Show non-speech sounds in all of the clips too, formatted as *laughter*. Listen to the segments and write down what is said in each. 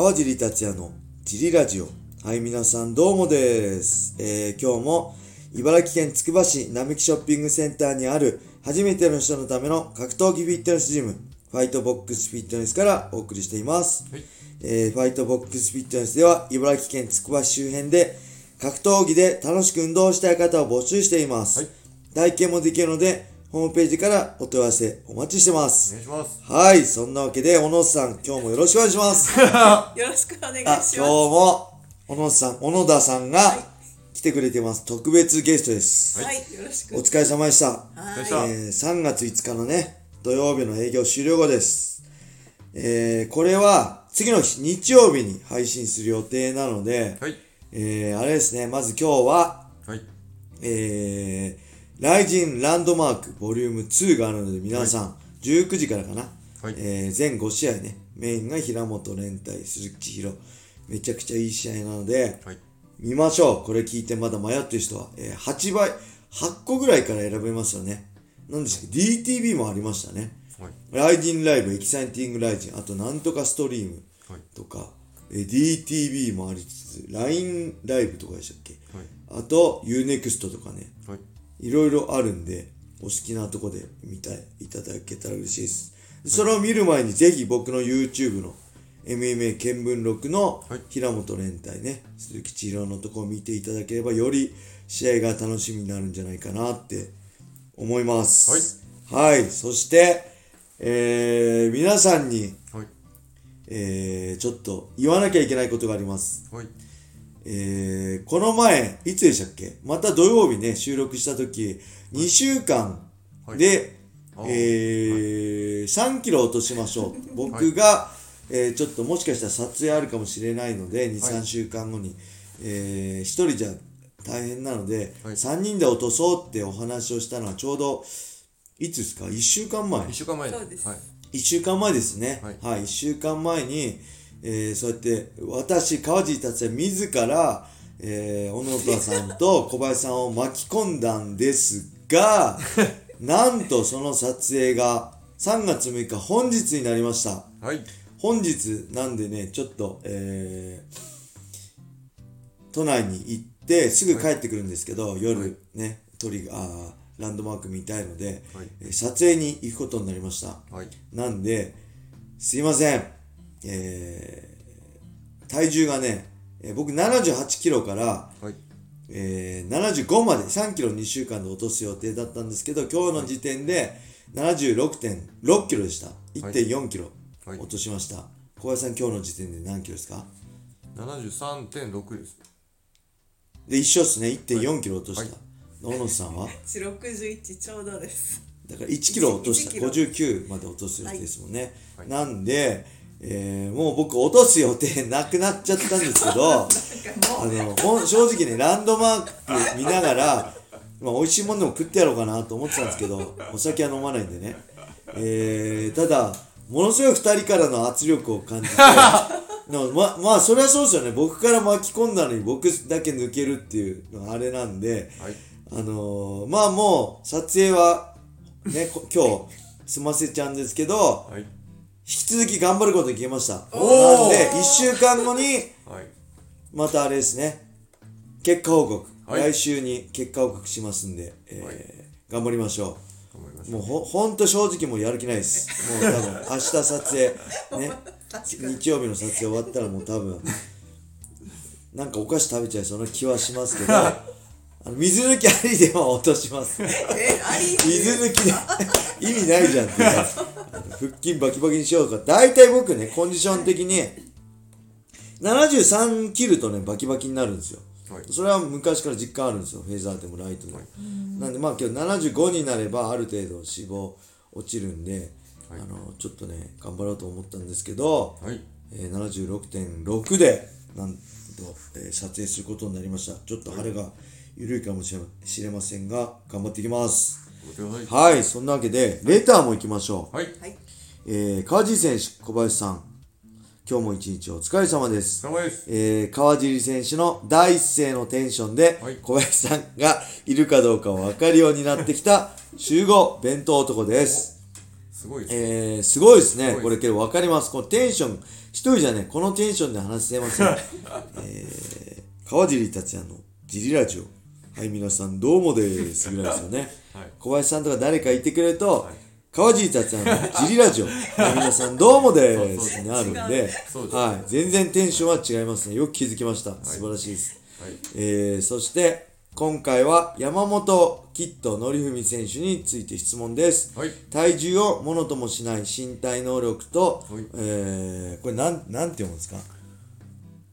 川尻達也のジリラジオ。はい、皆さんどうもです。えー、今日も茨城県つくば市並木ショッピングセンターにある初めての人のための格闘技フィットネスジム、ファイトボックスフィットネスからお送りしています。はいえーファイトボックスフィットネスでは茨城県つくば市周辺で格闘技で楽しく運動したい方を募集しています。はい体験もできるので、ホームページからお問い合わせお待ちしてまおす。願いします。はい、そんなわけで、小野さん、今日もよろしくお願いします。*laughs* よろしくお願いしあま、す。今日も、小野さん、小野田さんが来てくれてます。特別ゲストです。はい、よろしく。お疲れ様でした。はいお疲れ様えー3月5日のね、土曜日の営業終了後です。えーこれは次の日、日曜日に配信する予定なので、はい。えーあれですね、まず今日は、はい。えー、ライジンランドマークボリューム2があるので皆さん、19時からかな、はいえー全5試合ね、メインが平本連対、鈴木千尋、めちゃくちゃいい試合なので、はい。見ましょう。これ聞いてまだ迷ってる人は、えー8倍、8個ぐらいから選べますよね。なんですけ？ど、DTV もありましたね。はい。ライジンライブ、エキサイティングライジン、あとなんとかストリームはい。とか、えー DTV もありつつ、LINE ライブとかでしたっけ？はい。あと UNEXT とかね、はい。いろいろあるんで、お好きなとこで見たい、いただけたら嬉しいです。それを見る前にぜひ僕の YouTube の MMA 見聞録のはい平本連隊ね、鈴木千尋のとこを見ていただければより試合が楽しみになるんじゃないかなって思います。はい。そして、えー、皆さんに、はい。えー、ちょっと言わなきゃいけないことがあります。はい。えー、この前、いつでしたっけ？また土曜日ね、収録した時、2週間で、はいえー3キロ落としましょう。僕が、えーちょっともしかしたら撮影あるかもしれないので、2、はい3週間後に、え1人じゃ大変なので、はい3人で落とそうってお話をしたのはちょうど、いつですか ?1 週間前一。週間前そうですはい。1週間前ですね。は。はいい1週間前に、えーそうやって、私、川尻達也自ら、えー小野田さんと小林さんを巻き込んだんですが、*laughs* なんとその撮影が3月6日本日になりました。はい。本日なんでね、ちょっと、えー都内に行ってすぐ帰ってくるんですけど、夜はいね、鳥が、あーランドマーク見たいので、はいえー撮影に行くことになりました。はい。なんで、すいません。えー体重がね、えー僕78キロから、はい。えー75まで3キロ2週間で落とす予定だったんですけど、今日の時点で76.6キロでした。1.4キロはい落としました。小林さん今日の時点で何キロですか？七十三点六です。で、一緒っすね。1.4キロ落とした。はい小野さんは？61ちょうどです。だから1キロ落とした1キロ59まで落とす予定ですもんね、はいなんで、えーもう僕落とす予定なくなっちゃったんですけど *laughs* あのほん正直ねランドマーク見ながら、まあ、美味しいものでも食ってやろうかなと思ってたんですけどお酒は飲まないんでね、えーただものすごい2人からの圧力を感じて *laughs* のままあそれはそうですよね僕から巻き込んだのに僕だけ抜けるっていうのはあれなんで、はい。あのー、まあもう撮影はねこ今日済ませちゃうんですけどはい。引き続き頑張ることに決めました。なんで1週間後にはい。またあれですね。結果報告、はい。来週に結果報告しますんで、えーはい。頑張りましょう。もうほほんと正直もうやる気ないです。もう多分 *laughs* 明日撮影。ね。日曜日の撮影終わったらもう多分なんかお菓子食べちゃいそうな気はしますけど *laughs* あの水抜きありでも落とします。水抜きで意味ないじゃんってねあの腹筋バキバキにしようとか大体僕ねコンディション的に73切るとねバキバキになるんですよう。はい。それは昔から実感あるんですよフェザーでもライトでも、なんでまあ今日75になればある程度脂肪落ちるんで、はいあのちょっとね頑張ろうと思ったんですけど、はい。えー、76.6でなんと、えー撮影することになりましたちょっと晴れが緩いかもしれませんが頑張っていきます。はいそんなわけでレターも行きましょう、はい。はい。えー、川尻選手小林さん。今日も一日お疲れ様です。お疲れ様です。えー、川尻選手の第一声のテンションで、はい。小林さんがいるかどうかを分かるようになってきた *laughs* 集合弁当男です。すごいですね。えー、すごいですね。すす。これけど分かります。このテンション。一人じゃねこのテンションで話せません。*laughs* えー、川尻達也のジリラジオ。はい皆さんどうもです。ぐらいですよね、*laughs* はい。小林さんとか誰かいてくれると、川尻達也のジリラジオ。はい皆さんどうもです。*laughs* になるんで。はい、全然テンションは違いますね。よく気づきました。素晴らしいです、はい。えー、そして今回は山本キッド則文選手について質問です、はい。体重をものともしない身体能力と、はい。えー、これなんなんて読むんですか？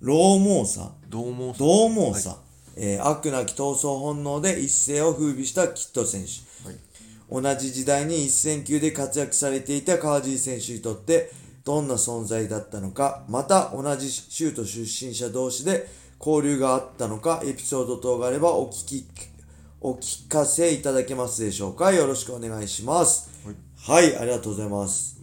老毛さ。どうも獰猛さ、えー悪なき闘争本能で一世を風靡したキッド選手。はい同じ時代に一戦級で活躍されていた川尻選手にとってどんな存在だったのかまた同じ州都出身者同士で交流があったのかエピソード等があればお聞きお聞かせいただけますでしょうか。よろしくお願いします。はい。はいありがとうございます、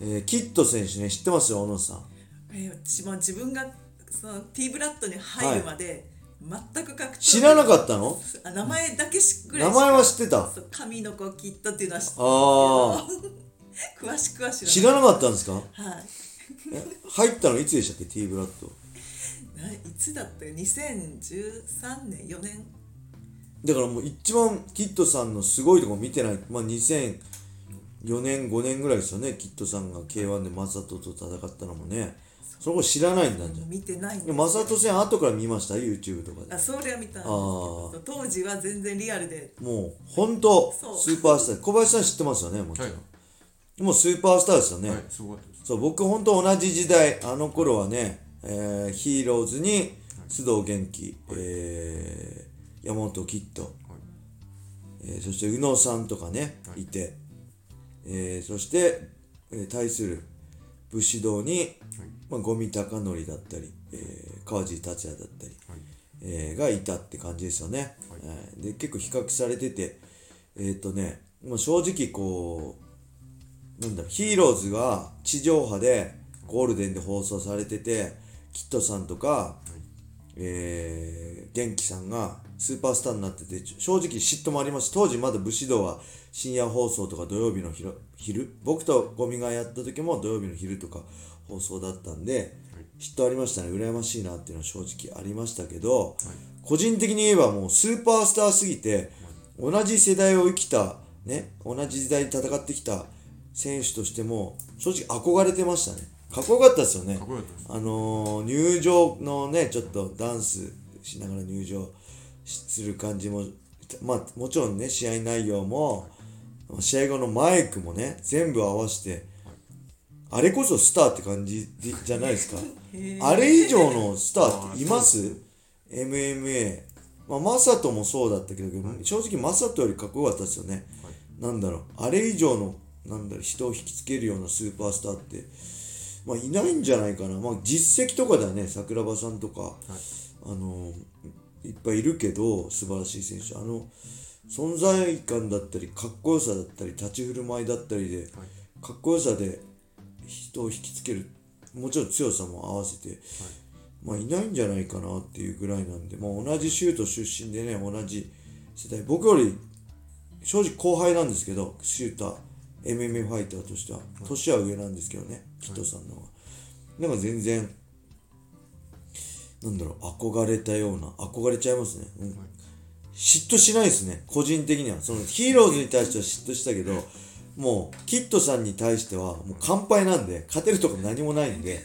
えーキッド選手ね知ってます？よ小野さん。えー自分がその T ブラッドに入るまで、全く格闘技知らなかったの？あ名前だけしぐらいしか名前は知ってた？神の子キッドっていうのは知ってあるんですけど。*laughs* 詳しくは知らない。知らなかったんですか？はい。え入ったのいつでしたっけ？T ブラッドないつだったよ？2013年4年だからもう一番キッドさんのすごいとこ見てない、まあ、2004年5年ぐらいですよね。キッドさんが k 1でマサトと戦ったのもね。そこ知らないんだじゃん。見てないんですでマサト戦後から見ました？YouTube とかで。あそれは見たんですけあど当時は全然リアルで。もう本当スーパースター。小林さん知ってますよね？もちろん、はもうスーパースターですよね、はいそう僕本当同じ時代あの頃はね、えーヒーローズに須藤元気、えー山本キッド、えーそして宇野さんとかね、い、て、えーそして、えー対する武士道に、まあ、五味隆則だったり、えー川尻達也だったり、はい。えーがいたって感じですよね、えーで結構比較されててえっ、とね、まあ、正直こうなんだろうヒーローズが地上波でゴールデンで放送されててキッドさんとか、えー元気さんがスーパースターになってて正直嫉妬もあります当時まだ武士道は深夜放送とか土曜日の昼昼？僕とゴミがやった時も土曜日の昼とか放送だったんで、嫉妬ありましたね。羨ましいなっていうのは正直ありましたけど、個人的に言えばもうスーパースターすぎて同じ世代を生きたね同じ時代に戦ってきた選手としても正直憧れてましたねかっこよかったですよね。かっこよかったです。あのー入場のねちょっとダンスしながら入場する感じもまあもちろんね試合内容も試合後のマイクもね全部合わせてあれこそスターって感じじゃないですか。あれ以上のスターっています？MMA まあマサトもそうだったけど正直マサトよりかっこよかったですよね、なんだろう。あれ以上のなんだろう人を引きつけるようなスーパースターってまあいないんじゃないかな。まあ実績とかではね。桜庭さんとか、あのいっぱいいるけど素晴らしい選手。あの存在感だったりかっこよさだったり立ち振る舞いだったりで、かっこよさで人を引きつけるもちろん強さも合わせて、まあいないんじゃないかなっていうぐらいなんで、まあ、同じ州都出身でね同じ世代。僕より正直後輩なんですけどシューター MMA ファイターとしては年は上なんですけどねキットさんの方が。なんか全然なんだろう憧れたような憧れちゃいますね、うん。嫉妬しないですね個人的には。そのヒーローズに対しては嫉妬したけどもうキッドさんに対してはもう完敗なんで勝てるとこ何もないんで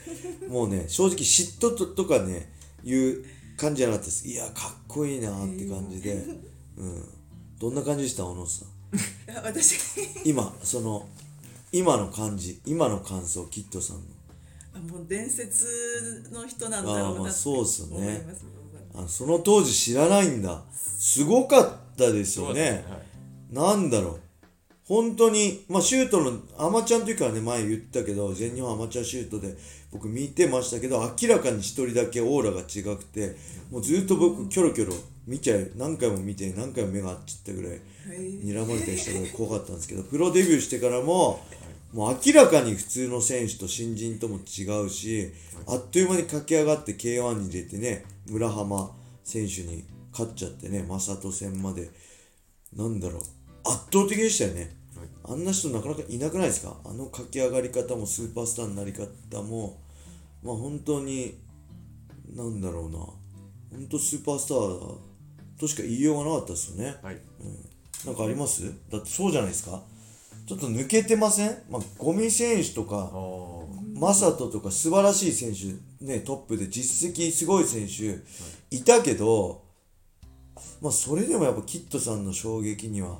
もうね正直嫉妬ととかねいう感じじゃなかったです。いやかっこいいなって感じで、うん、どんな感じでした？小野さん私今その今の感じ今の感想キッドさんの。あもう伝説の人なんだろうなそうっすよね。思いますあその当時知らないんだ。すごかったですよね。なんだろう本当にまあシュートのアマチュアの時からね前言ったけど全日本アマチュアシュートで僕見てましたけど明らかに一人だけオーラが違くてもうずっと僕キョロキョロ見ちゃう何回も見て何回も目が合っちゃったぐらい睨まれたりしたぐらい怖かったんですけどプロデビューしてからももう明らかに普通の選手と新人とも違うしあっという間に駆け上がって K1 に出てね村浜選手に勝っちゃってね正人戦までなんだろう圧倒的でしたよね。あんな人なかなかいなくないですか？あの駆け上がり方もスーパースターになり方もまあ本当になんだろうな。本当スーパースターとしか言いようがなかったですよね。はい。なんかあります？だってそうじゃないですか。ちょっと抜けてません？まあゴミ選手とあかあマサトとか素晴らしい選手ねトップで実績すごい選手いたけどまあそれでもやっぱキッドさんの衝撃には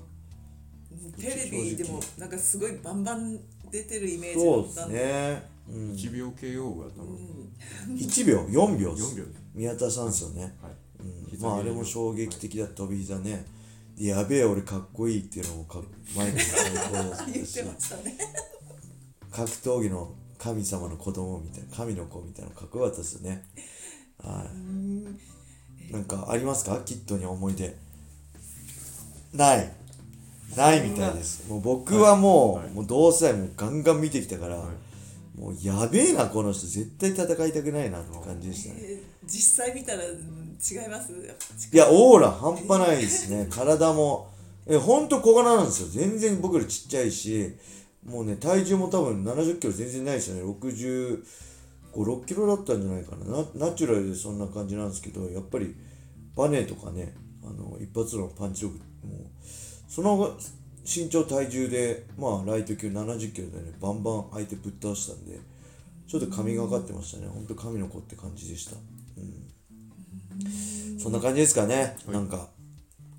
テレビでもなんかすごいバンバン出てるイメージそうですだ。ったんでね、うん、1秒 KO が多分1秒？4秒っす。4秒。で宮田さんっすよね、はい。うん、まああれも衝撃的だ飛び膝ね。でやべえ俺かっこいいっていうのもか前に最高だった言っして。ましたね格闘技の神様の子供みたいな神の子みたいなのかっこよかったですよね。はい。なんかありますか？キッドに思い出。ないないみたいです。もう僕はもう,、はい。もう同世代もガンガン見てきたから、はい。もうやべえなこの人。絶対戦いたくないなって感じでしたね。えー実際見たらうん違います？いやオーラ半端ないですね。*laughs* 体も。えほんと小柄なんですよ。全然僕よりちっちゃいしもうね体重も多分70キロ全然ないですよね。65、6キロだったんじゃないかな。ナナチュラルでそんな感じなんですけどやっぱりバネとかねあの一発のパンチ力もうその身長体重でまあライト級70キロでねバンバン相手ぶっ倒したんでちょっと神がかってましたね。ほんと神の子って感じでした。そんな感じですかね、なんか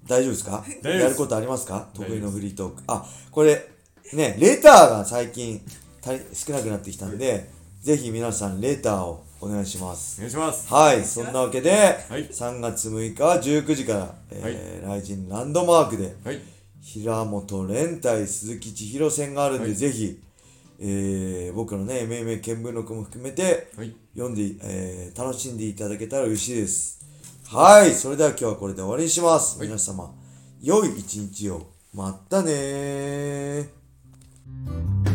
大丈夫ですか？夫です。やることありますか？得意のフリートーク。あこれねレターが最近足り少なくなってきたんで、ぜひ皆さんレターをお願いします。お願いします。はい。そんなわけで、はい。3月6日は19時から、えー、ライジンランドマークではい平本連対鈴木千尋戦があるんで、はいぜひ、えー僕のね MMA 見聞録も含めて、はい読んで、えー楽しんでいただけたら嬉しいです。はい、それでは今日はこれで終わりにします。皆様、良い一日を。まったねー。